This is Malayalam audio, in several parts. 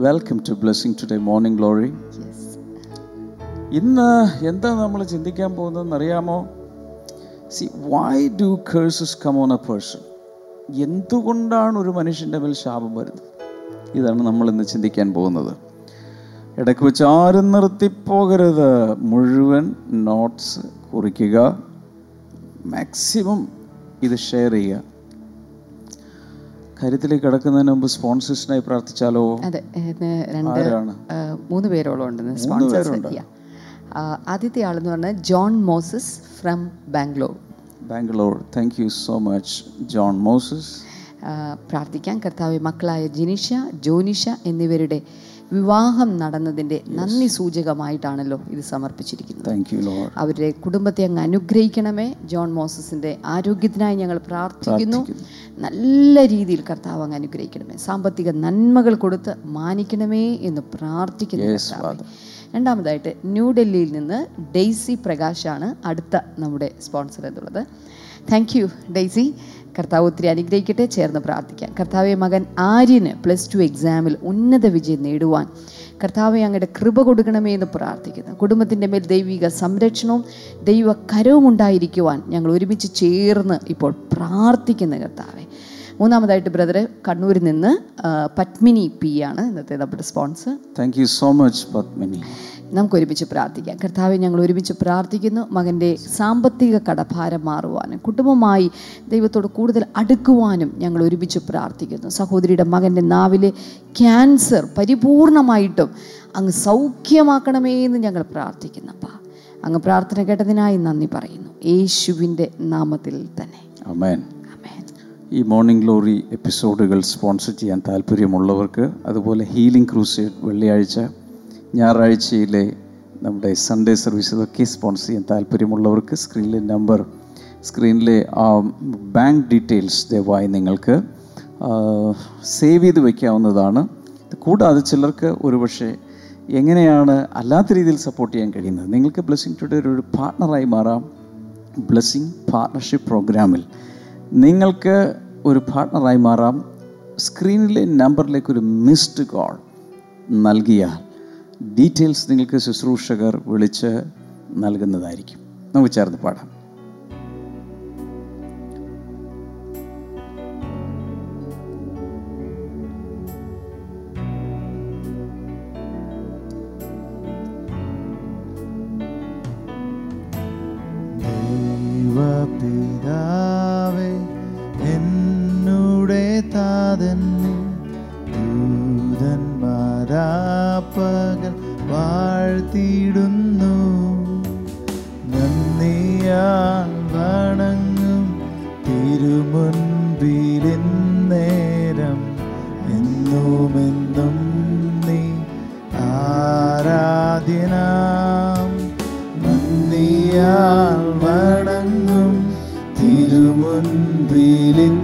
Welcome to blessing today morning glory. ഇന്ന് എന്താ നമ്മൾ ചിന്തിക്കാൻ പോകുന്നതെന്ന് അറിയാമോ? See why do curses come on a person എന്തുകൊണ്ടാണ് ഒരു മനുഷ്യന്റെ മേൽ ശാപം വരുന്നത്? ഇതാണ് നമ്മൾ ഇന്ന് ചിന്തിക്കാൻ പോകുന്നത്. ഇടയ്ക്ക് വെച്ച് ആരും നിർത്തിപ്പോകരുത്. മുഴുവൻ നോട്ട്സ് കുറിക്കുക. മാക്സിമം ഇത് ഷെയർ ചെയ്യുക. കാര്യത്തിലേക്ക് കിടക്കുന്നതിന് മുമ്പ് സ്പോൺസേഴ്സിനായി പ്രാർത്ഥിച്ചാലോ? അതെ രണ്ട് മൂന്ന് പേരോളം ഉണ്ടെന്ന് മൂന്ന് സ്പോൺസേഴ്സ്. ആദ്യത്തെ ആളെന്ന് പറഞ്ഞാൽ John Moses from Bangalore. Bangalore. Thank you so much John Moses. പ്രാർത്ഥിക്കാൻ കർത്താവ് മക്കളായ ജിനിഷ ജോനിഷ എന്നിവരുടെ വിവാഹം നടന്നതിന്റെ നന്ദി സൂചകമായിട്ടാണല്ലോ ഇത് സമർപ്പിച്ചിരിക്കുന്നത്. അവരുടെ കുടുംബത്തെ അങ്ങ് അനുഗ്രഹിക്കണമേ. ജോൺ മോസസിന്റെ ആരോഗ്യത്തിനായി ഞങ്ങൾ പ്രാർത്ഥിക്കുന്നു. നല്ല രീതിയിൽ കർത്താവ് അങ്ങ് അനുഗ്രഹിക്കണമേ. സാമ്പത്തിക നന്മകൾ കൊടുത്ത് മാനിക്കണമേ എന്ന് പ്രാർത്ഥിക്കുന്നു. രണ്ടാമതായിട്ട് ന്യൂഡൽഹിയിൽ നിന്ന് ഡെയ്സി പ്രകാശാണ് അടുത്ത നമ്മുടെ സ്പോൺസർ എന്നുള്ളത്. Thank you Daisy. കർത്താവ് ഒത്തിരി അനുഗ്രഹിക്കട്ടെ. ചേർന്ന് പ്രാർത്ഥിക്കാം. കർത്താവെ മകൻ ആര്യന് പ്ലസ് ടു എക്സാമിൽ ഉന്നത വിജയം നേടുവാൻ കർത്താവെ അങ്ങയുടെ കൃപ കൊടുക്കണമേ എന്ന് പ്രാർത്ഥിക്കുന്നു. കുടുംബത്തിന്റെ മേൽ ദൈവിക സംരക്ഷണവും ദൈവ കരവും ഉണ്ടായിരിക്കുവാൻ ഞങ്ങൾ ഒരുമിച്ച് ചേർന്ന് ഇപ്പോൾ പ്രാർത്ഥിക്കുന്നു കർത്താവെ. മൂന്നാമതായിട്ട് ബ്രദർ കണ്ണൂരിൽ നിന്ന് പത്മിനി പി ആണ് ഇന്നത്തെ നമ്മുടെ sponsor. Thank you so much Padmini. നമുക്ക് ഒരുമിച്ച് പ്രാർത്ഥിക്കാം. കർത്താവെ ഞങ്ങൾ ഒരുമിച്ച് പ്രാർത്ഥിക്കുന്നു. മകന്റെ സാമ്പത്തിക കടഭാരം മാറുവാനും കുടുംബമായി ദൈവത്തോട് കൂടുതൽ അടുക്കുവാനും ഞങ്ങൾ ഒരുമിച്ച് പ്രാർത്ഥിക്കുന്നു. സഹോദരിയുടെ മകന്റെ നാവിലെ ക്യാൻസർ പരിപൂർണമായിട്ടും അങ്ങ് സൗഖ്യമാക്കണമേ എന്ന് ഞങ്ങൾ പ്രാർത്ഥിക്കുന്നപ്പാ അങ്ങ് പ്രാർത്ഥന കേട്ടതിനായി നന്ദി പറയുന്നു. യേശുവിന്റെ നാമത്തിൽ തന്നെ. അമേൻ ആമേൻ ഈ മോർണിംഗ് ഗ്ലോറി എപ്പിസോഡുകൾ സ്പോൺസർ ചെയ്യാൻ താല്പര്യമുള്ളവർക്ക് അതുപോലെ ഹീലിംഗ് ക്രൂസേഡ് വെള്ളിയാഴ്ച ഞായറാഴ്ചയിലെ നമ്മുടെ സൺഡേ സർവീസ് ഇതൊക്കെ സ്പോൺസർ ചെയ്യാൻ താല്പര്യമുള്ളവർക്ക് സ്ക്രീനിലെ നമ്പർ സ്ക്രീനിലെ ആ ബാങ്ക് ഡീറ്റെയിൽസ് ദയവായി നിങ്ങൾക്ക് സേവ് ചെയ്ത് വയ്ക്കാവുന്നതാണ് കൂടാതെ ചിലർക്ക് ഒരുപക്ഷെ എങ്ങനെയാണ് അല്ലാത്ത രീതിയിൽ സപ്പോർട്ട് ചെയ്യാൻ കഴിയുന്നത്? നിങ്ങൾക്ക് ബ്ലെസ്സിങ് ടുഡേ ഒരു പാർട്ണറായി മാറാം. ബ്ലെസ്സിങ് പാർട്ണർഷിപ്പ് പ്രോഗ്രാമിൽ നിങ്ങൾക്ക് ഒരു പാർട്ണറായി മാറാം. സ്ക്രീനിലെ നമ്പറിലേക്ക് ഒരു മിസ്ഡ് കോൾ നൽകിയാൽ ഡീറ്റെയിൽസ് നിങ്ങൾക്ക് ശുശ്രൂഷകർ വിളിച്ച് നൽകുന്നതായിരിക്കും. നമുക്ക് ചേർന്ന് പാടാം. വണങ്ങും തിരുമുൻപിലിൻ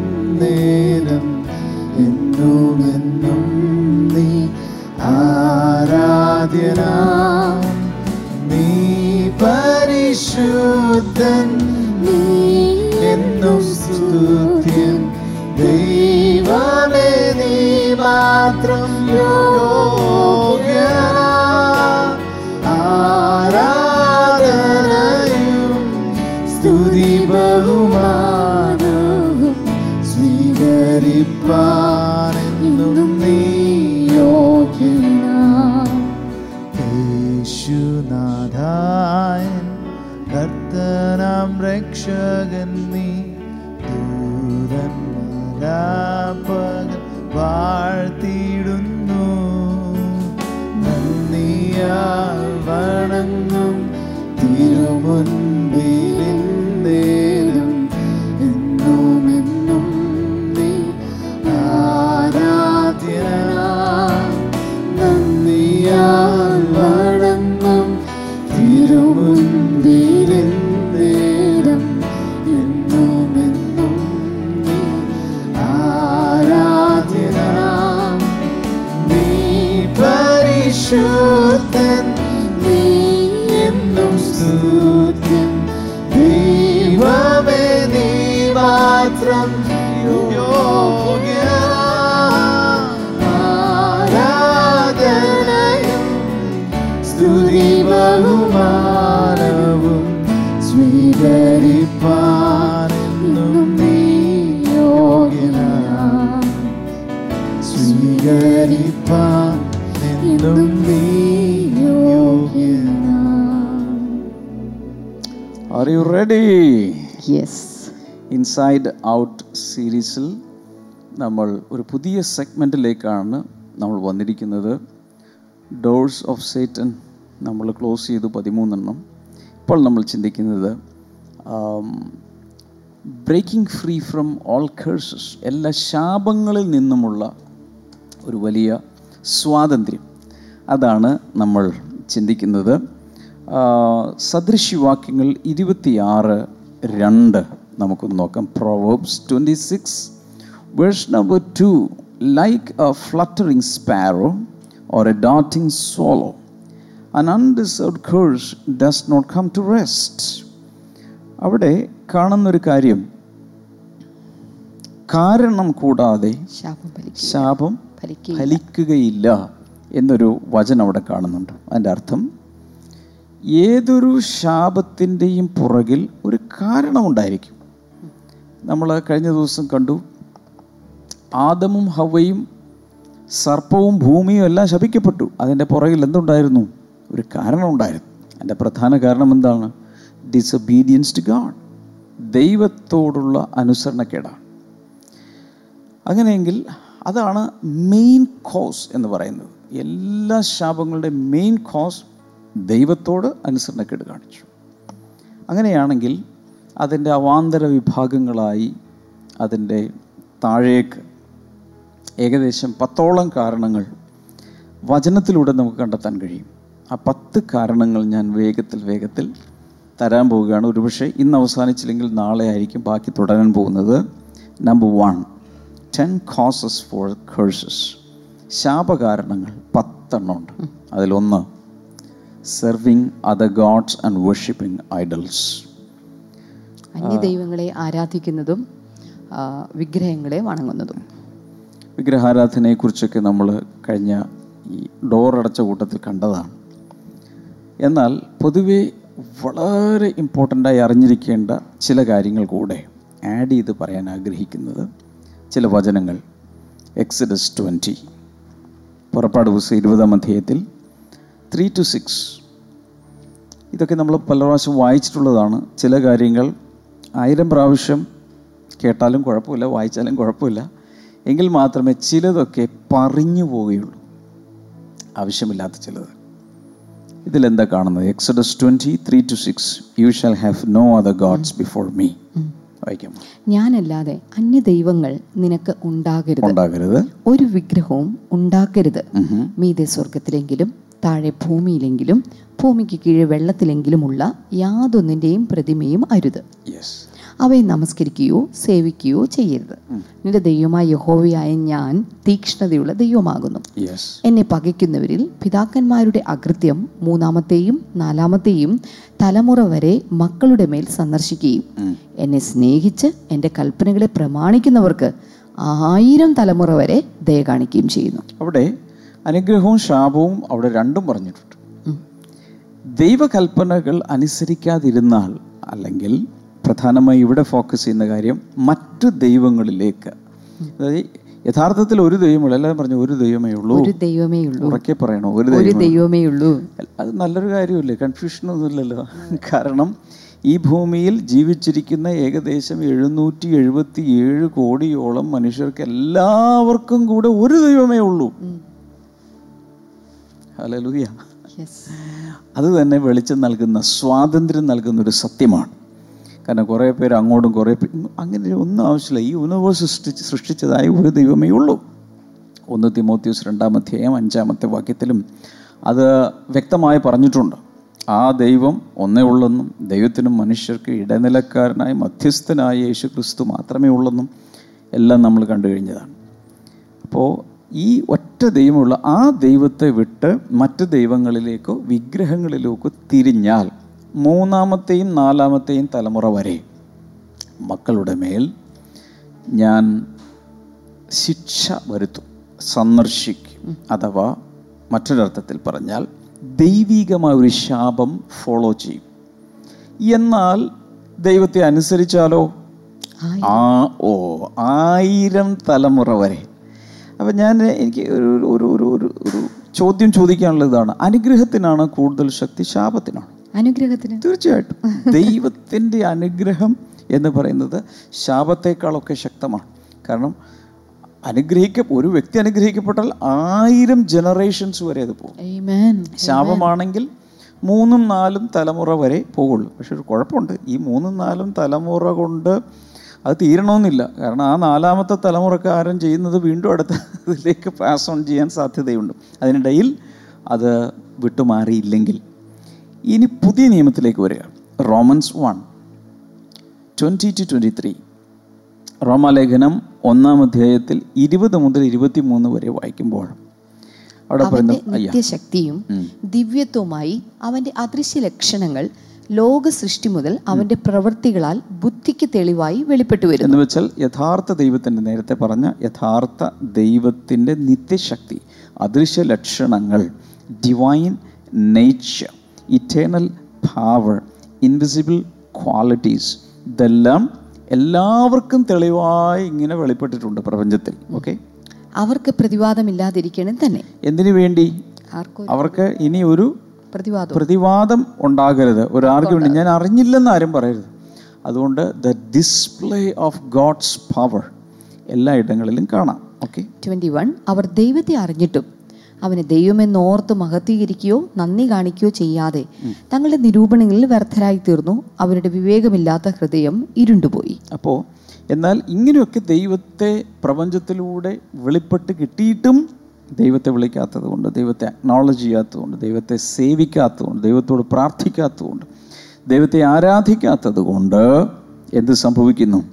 സീരീസിൽ നമ്മൾ ഒരു പുതിയ സെഗ്മെന്റിലേക്കാണ് നമ്മൾ വന്നിരിക്കുന്നത്. ഡോഴ്സ് ഓഫ് സേറ്റൻ നമ്മൾ ക്ലോസ് ചെയ്തു പതിമൂന്നെണ്ണം. ഇപ്പോൾ നമ്മൾ ചിന്തിക്കുന്നത് breaking free from all curses എല്ലാ ശാപങ്ങളിൽ നിന്നുമുള്ള ഒരു വലിയ സ്വാതന്ത്ര്യം. അതാണ് നമ്മൾ ചിന്തിക്കുന്നത്. സദൃശ്യവാക്യങ്ങൾ ഇരുപത്തിയാറ് രണ്ട് നമുക്കൊന്ന് നോക്കാം. Proverbs twenty six verse number two like a fluttering sparrow or a darting swallow an undeserved curse does not come to rest അവിടെ കാണുന്നൊരു കാര്യം കാരണം കൂടാതെ ശാപം ഫലിക്കുകയില്ല. എന്നൊരു വചനം അവിടെ കാണുന്നുണ്ട്. അതിന്റെ അർത്ഥം ഏതൊരു ശാപത്തിന്റെയും പുറകിൽ ഒരു കാരണമുണ്ടായിരിക്കും നമ്മൾ കഴിഞ്ഞ ദിവസം കണ്ടു. ആദമും ഹവയും സർപ്പവും ഭൂമിയും എല്ലാം ശപിക്കപ്പെട്ടു. അതിന്റെ പുറകിൽ എന്തുണ്ടായിരുന്നു? ഒരു കാരണം ഉണ്ടായിരുന്നു അതിന്റെ പ്രധാന കാരണം എന്താണ്? ഡിസൊബീഡിയൻസ് ടു ഗാഡ് ദൈവത്തോടുള്ള അനുസരണക്കേടാണ്. അങ്ങനെയെങ്കിൽ അതാണ് മെയിൻ കോസ് എന്ന് പറയുന്നത്. എല്ലാ ശാപങ്ങളുടെ മെയിൻ കോസ് ദൈവത്തോട് അനുസരണക്കേട് കാണിച്ചു. അങ്ങനെയാണെങ്കിൽ അതിന്റെ അവാന്തര വിഭാഗങ്ങളായി അതിന്റെ താഴേക്ക് ഏകദേശം പത്തോളം കാരണങ്ങൾ വചനത്തിലൂടെ നമുക്ക് കണ്ടെത്താൻ കഴിയും. ആ പത്ത് കാരണങ്ങൾ ഞാൻ വേഗത്തിൽ വേഗത്തിൽ തരാൻ പോവുകയാണ്. ഒരുപക്ഷെ ഇന്ന് അവസാനിച്ചില്ലെങ്കിൽ നാളെ ആയിരിക്കും ബാക്കി തുടരാൻ പോകുന്നത്. Number one ten causes for curses ശാപകാരണങ്ങൾ പത്തെണ്ണമുണ്ട് അതിലൊന്ന് serving other gods and worshipping idols അന്യ ദൈവങ്ങളെ ആരാധിക്കുന്നതും വിഗ്രഹങ്ങളെ വണങ്ങുന്നതും. വിഗ്രഹാരാധനയെക്കുറിച്ചൊക്കെ നമ്മൾ കഴിഞ്ഞ ഈ ഡോർ അടച്ച കൂട്ടത്തിൽ കണ്ടതാണ്. എന്നാൽ പൊതുവെ വളരെ ഇമ്പോർട്ടന്റായി അറിഞ്ഞിരിക്കേണ്ട ചില കാര്യങ്ങൾ കൂടെ ആഡ് ചെയ്ത് പറയാൻ ആഗ്രഹിക്കുന്നത് ചില വചനങ്ങൾ. Exodus twenty. പുറപ്പാട് പുസ്തകം ഇരുപതാം അധ്യായത്തിൽ ത്രീ ടു സിക്സ്. ഇതൊക്കെ നമ്മൾ പല പ്രാവശ്യം വായിച്ചിട്ടുള്ളതാണ്. ചില കാര്യങ്ങൾ ആയിരം പ്രാവശ്യം കേട്ടാലും കുഴപ്പമില്ല വായിച്ചാലും കുഴപ്പമില്ല. എങ്കിൽ മാത്രമേ ചിലതൊക്കെ പറഞ്ഞു പോവുകയുള്ളൂ. ആവശ്യമില്ലാത്ത ചിലത്. ഇതിലെന്താ കാണുന്നത്? Exodus twenty three to six you shall have no other gods before me വായിക്കാമോ ഞാനല്ലാതെ അന്യ ദൈവങ്ങൾ നിനക്ക് ഉണ്ടാകരുത്. ഉണ്ടാകരുത്. ഒരു വിഗ്രഹവും ഉണ്ടാക്കരുത്. മീതെ സ്വർഗത്തിലെങ്കിലും താഴെ ഭൂമിയിലെങ്കിലും ഭൂമിക്ക് കീഴെ വെള്ളത്തിലെങ്കിലുമുള്ള യാതൊന്നിന്റെയും പ്രതിമയും അരുത്. അവയെ നമസ്കരിക്കുകയോ സേവിക്കുകയോ ചെയ്യരുത്. നിന്റെ ദൈവമായ യഹോവയായ ഞാൻ തീക്ഷ്ണതയുള്ള ദൈവമാകുന്നു. എന്നെ പകയ്ക്കുന്നവരിൽ പിതാക്കന്മാരുടെ അകൃത്യം മൂന്നാമത്തെയും നാലാമത്തെയും തലമുറ വരെ മക്കളുടെ മേൽ സന്ദർശിക്കുകയും എന്നെ സ്നേഹിച്ച് എന്റെ കൽപ്പനകളെ പ്രമാണിക്കുന്നവർക്ക് ആയിരം തലമുറ വരെ ദയ കാണിക്കുകയും ചെയ്യുന്നു. അവിടെ അനുഗ്രഹവും ശാപവും അവിടെ രണ്ടും പറഞ്ഞിട്ടുണ്ട്. ദൈവകൽപ്പനകൾ അനുസരിക്കാതിരുന്നാൽ അല്ലെങ്കിൽ പ്രധാനമായി ഇവിടെ ഫോക്കസ് ചെയ്യുന്ന കാര്യം മറ്റു ദൈവങ്ങളിലേക്ക്. അതായത് യഥാർത്ഥത്തിൽ ഒരു ദൈവമുള്ളൂ എല്ലാവരും പറഞ്ഞു ഒരു ദൈവമേ ഉള്ളൂ. ഒരു ദൈവമേ ഉള്ളൂ. ഉറക്കെ പറയണോ? ഒരു ദൈവമേ ഉള്ളൂ. അത് നല്ലൊരു കാര്യമല്ലേ? കൺഫ്യൂഷൻ ഒന്നുമില്ലല്ലോ. കാരണം ഈ ഭൂമിയിൽ ജീവിച്ചിരിക്കുന്ന ഏകദേശം എഴുന്നൂറ്റി എഴുപത്തി ഏഴ് കോടിയോളം മനുഷ്യർക്ക് എല്ലാവർക്കും കൂടെ ഒരു ദൈവമേ ഉള്ളൂ. ഹല്ലേലൂയ അത് തന്നെ വെളിച്ചം നൽകുന്ന സ്വാതന്ത്ര്യം നൽകുന്ന ഒരു സത്യമാണ്. കാരണം കുറേ പേര് അങ്ങോട്ടും കുറേ അങ്ങനെ ഒന്നും ആവശ്യമില്ല. ഈ യൂണിവേഴ്സ് സൃഷ്ടിച്ച് സൃഷ്ടിച്ചതായ ഒരു ദൈവമേ ഉള്ളൂ. ഒന്ന് തിമോത്യൂസ് രണ്ടാമധ്യായം അഞ്ചാമത്തെ വാക്യത്തിലും അത് വ്യക്തമായി പറഞ്ഞിട്ടുണ്ട്. ആ ദൈവം ഒന്നേ ഉള്ളെന്നും ദൈവത്തിനും മനുഷ്യർക്ക് ഇടനിലക്കാരനായി മധ്യസ്ഥനായ യേശു ക്രിസ്തു മാത്രമേ ഉള്ളെന്നും എല്ലാം നമ്മൾ കണ്ടു കഴിഞ്ഞതാണ്. അപ്പോൾ ഈ ഒറ്റ ദൈവമുള്ള ആ ദൈവത്തെ വിട്ട് മറ്റ് ദൈവങ്ങളിലേക്കോ വിഗ്രഹങ്ങളിലേക്കോ തിരിഞ്ഞാൽ മൂന്നാമത്തെയും നാലാമത്തെയും തലമുറ വരെ മക്കളുടെ മേൽ ഞാൻ ശിക്ഷ വരുത്തും സന്ദർശിക്കും അഥവാ മറ്റൊരർത്ഥത്തിൽ പറഞ്ഞാൽ ദൈവികമായ ഒരു ശാപം ഫോളോ ചെയ്യും. എന്നാൽ ദൈവത്തെ അനുസരിച്ചാലോ? ആ ഓ ആയിരം തലമുറ വരെ അപ്പം ഞാൻ എനിക്ക് ഒരു ഒരു ഒരു ഒരു ഒരു ചോദ്യം ചോദിക്കാനുള്ള ഇതാണ്. അനുഗ്രഹത്തിനാണ് കൂടുതൽ ശക്തി? ശാപത്തിനാണ്. അനുഗ്രഹത്തിന്? തീർച്ചയായിട്ടും. ദൈവത്തിന്റെ അനുഗ്രഹം എന്ന് പറയുന്നത് ശാപത്തേക്കാളൊക്കെ ശക്തമാണ്. കാരണം അനുഗ്രഹിക്ക ഒരു വ്യക്തി അനുഗ്രഹിക്കപ്പെട്ടാൽ ആയിരം ജനറേഷൻസ് വരെ അത് പോകും. ശാപമാണെങ്കിൽ മൂന്നും നാലും തലമുറ വരെ പോകുള്ളൂ. പക്ഷെ ഒരു കുഴപ്പമുണ്ട്. ഈ മൂന്നും നാലും തലമുറ കൊണ്ട് അത് തീരണമെന്നില്ല. കാരണം ആ നാലാമത്തെ തലമുറക്കാരൻ ചെയ്യുന്നത് വീണ്ടും അടുത്ത ഇതിലേക്ക് പാസ് ഓൺ ചെയ്യാൻ സാധ്യതയുണ്ട്. അതിനിടയിൽ അത് വിട്ടുമാറിയില്ലെങ്കിൽ. ഇനി പുതിയ നിയമത്തിലേക്ക് വരിക. Romans one twenty to twenty three റോമാലേഖനം ഒന്നാം അധ്യായത്തിൽ ഇരുപത് മുതൽ ഇരുപത്തി മൂന്ന് വരെ വായിക്കുമ്പോൾ അവിടെ നിത്യശക്തിയും ദിവ്യത്വമായി അവന്റെ അദൃശ്യ ലക്ഷണങ്ങൾ ലോക സൃഷ്ടി മുതൽ അവന്റെ പ്രവൃത്തികളാൽ ബുദ്ധിക്ക് തെളിവായി വെളിപ്പെട്ടു വരുന്നു. എന്ന് വെച്ചാൽ യഥാർത്ഥ ദൈവത്തിന്റെ നേരത്തെ പറഞ്ഞ യഥാർത്ഥ ദൈവത്തിന്റെ നിത്യശക്തി അദൃശ്യ ലക്ഷണങ്ങൾ divine nature eternal power invisible qualities ഇതെല്ലാം എല്ലാവർക്കും തെളിവായി ഇങ്ങനെ വെളിപ്പെട്ടിട്ടുണ്ട് പ്രപഞ്ചത്തിൽ. ഓക്കെ അവർക്ക് പ്രതിവാദമില്ലാതിരിക്കണം തന്നെ. എന്തിനു വേണ്ടി? അവർക്ക് ഇനി ഒരു പ്രതിവാദം. പ്രതിവാദം ഉണ്ടാകരുത്. ഒരു ആർഗ്യുമെന്റ് ഞാൻ അറിഞ്ഞില്ലെന്ന് ആരും പറയരുത്. അതുകൊണ്ട് the display of God's power എല്ലാ ഇടങ്ങളിലും കാണാം. ഓക്കെ ട്വന്റി വൺ അവർ ദൈവത്തെ അറിഞ്ഞിട്ടും അവനെ ദൈവമെന്നോർത്ത് മഹത്വീകരിക്കുകയോ നന്ദി കാണിക്കുകയോ ചെയ്യാതെ തങ്ങളുടെ നിരൂപണങ്ങളിൽ വ്യർത്ഥരായി തീർന്നു അവരുടെ വിവേകമില്ലാത്ത ഹൃദയം ഇരുണ്ടുപോയി. അപ്പോൾ എന്നാൽ ഇങ്ങനെയൊക്കെ ദൈവത്തെ പ്രപഞ്ചത്തിലൂടെ വെളിപ്പെട്ട് കിട്ടിയിട്ടും ദൈവത്തെ വിളിക്കാത്തത് കൊണ്ട് ദൈവത്തെ അക്നോളജ് ചെയ്യാത്തതുകൊണ്ട് ദൈവത്തെ സേവിക്കാത്തതുകൊണ്ട് ദൈവത്തോട് പ്രാർത്ഥിക്കാത്തതുകൊണ്ട് ദൈവത്തെ ആരാധിക്കാത്തതുകൊണ്ട് എന്ത് സംഭവിക്കുന്നു?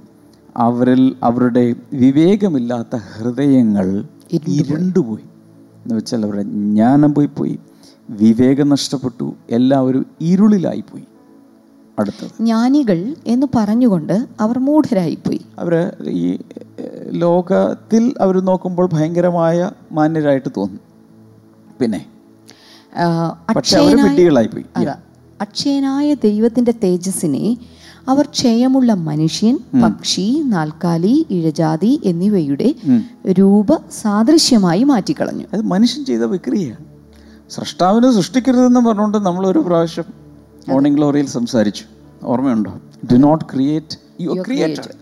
അവരിൽ അവരുടെ വിവേകമില്ലാത്ത ഹൃദയങ്ങൾ ഇരുണ്ടുപോയി. എന്ന് വെച്ചാൽ അവരുടെ ജ്ഞാനം പോയി പോയി. വിവേകം നഷ്ടപ്പെട്ടു. എല്ലാവരും ഇരുളിലായിപ്പോയി അടുത്തത്. ജ്ഞാനികൾ എന്ന് പറഞ്ഞുകൊണ്ട് അവർ മൂഢരായിപ്പോയി. അവർ ഈ ലോകത്തിൽ അവർ നോക്കുമ്പോൾ ഭയങ്കരമായ മാന്യരായിട്ട് തോന്നും. പിന്നെ അക്ഷയനായ ദൈവത്തിന്റെ തേജസ്സിനെ അവർ ക്ഷയമുള്ള മനുഷ്യൻ പക്ഷി നാൽക്കാലി ഇഴജാതി എന്നിവയുടെ രൂപ സാദൃശ്യമായി മാറ്റിക്കളഞ്ഞു. അത് മനുഷ്യൻ ചെയ്ത വിക്രിയ സൃഷ്ടാവിനെ സൃഷ്ടിക്കരുതെന്ന് പറഞ്ഞുകൊണ്ട് നമ്മൾ ഒരു പ്രാവശ്യം മോർണിംഗ് ഗ്ലോറിയിൽ സംസാരിച്ചു. ഓർമ്മയുണ്ടോ? Do not create you created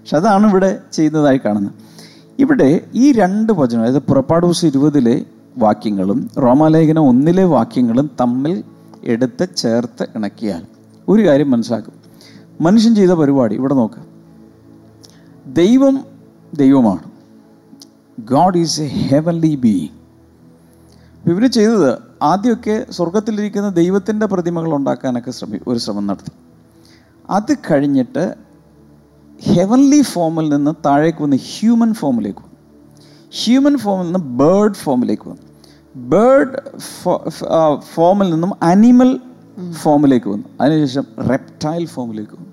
പക്ഷെ അതാണ് ഇവിടെ ചെയ്യുന്നതായി കാണുന്നത്. ഇവിടെ ഈ രണ്ട് വചനം അതായത് പുറപ്പാട് ദിവസം ഇരുപതിലെ വാക്യങ്ങളും റോമാലേഖനം ഒന്നിലെ വാക്യങ്ങളും തമ്മിൽ എടുത്ത് ചേർത്ത് ഇണക്കിയാൽ ഒരു കാര്യം മനസ്സിലാക്കും. മനുഷ്യൻ ചെയ്ത പരിപാടി ഇവിടെ നോക്ക്. ദൈവം ദൈവമാണ്. God is a heavenly being ഇവർ ചെയ്തത് ആദ്യമൊക്കെ സ്വർഗത്തിലിരിക്കുന്ന ദൈവത്തിന്റെ പ്രതിമകൾ ഉണ്ടാക്കാനൊക്കെ ശ്രമി ഒരു ശ്രമം നടത്തി. അത് കഴിഞ്ഞിട്ട് ഹെവൻലി ഫോമിൽ നിന്ന് താഴേക്ക് വന്ന് ഹ്യൂമൻ ഫോമിലേക്ക് വന്നു. ഹ്യൂമൻ ഫോമിൽ നിന്ന് ബേർഡ് ഫോമിലേക്ക് വന്നു. ബേർഡ് ഫോമിൽ നിന്നും അനിമൽ ഫോമിലേക്ക് വന്നു. അതിനുശേഷം റെപ്റ്റൈൽ ഫോമിലേക്ക് വന്നു.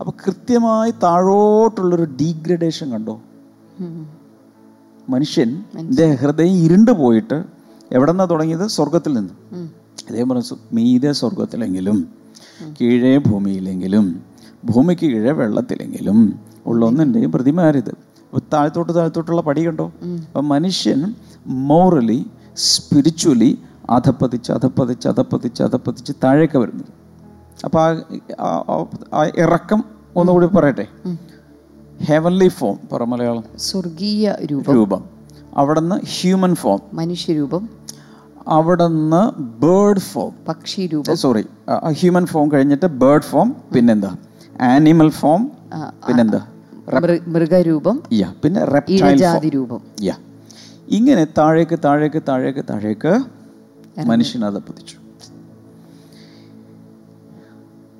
അപ്പോൾ കൃത്യമായി താഴോട്ടുള്ളൊരു ഡീഗ്രഡേഷൻ കണ്ടോ? മനുഷ്യന്റെ ഹൃദയം ഇരുണ്ടു പോയിട്ട് എവിടെ നിന്നാണ് തുടങ്ങിയത്? സ്വർഗത്തിൽ നിന്ന്. അതേ പറഞ്ഞു മീതെ സ്വർഗത്തിലെങ്കിലും കീഴേ ഭൂമിയിലെങ്കിലും ഭൂമിക്ക് കീഴേ വെള്ളത്തിലെങ്കിലും ഉള്ള ഒന്നിന്റെയും പ്രതിമാരിത്. താഴ്ത്തോട്ട് താഴ്ത്തോട്ടുള്ള പടി കണ്ടോ? അപ്പം മനുഷ്യൻ മോറലി സ്പിരിച്വലി അധപ്പതിച്ച് അധപ്പതിച്ച് അധപ്പതിച്ച് അധപ്പതിച്ച് താഴേക്ക് വരുന്നത് അപ്പോൾ ആ ഇറക്കം ഒന്നുകൂടി പറയട്ടെ. ഹെവൻലി ഫോം പറ മലയാളം. സ്വർഗീയ രൂപം. രൂപം. അവിടുന്ന് ഹ്യൂമൻ ഫോം മനുഷ്യരൂപം. അവിടുന്ന് ബേർഡ് ഫോം പക്ഷി രൂപം. സോറി ഹ്യൂമൻ ഫോം കഴിഞ്ഞിട്ട് ബേർഡ് ഫോം പിന്നെന്താ? ആനിമൽ ഫോം പിന്നെന്താ? മൃഗരൂപം. പിന്നെ റെപ്റ്റൈൽ രൂപം ഇങ്ങനെ താഴേക്ക് താഴേക്ക് താഴേക്ക് താഴേക്ക് മനുഷ്യനത് പതിച്ചു.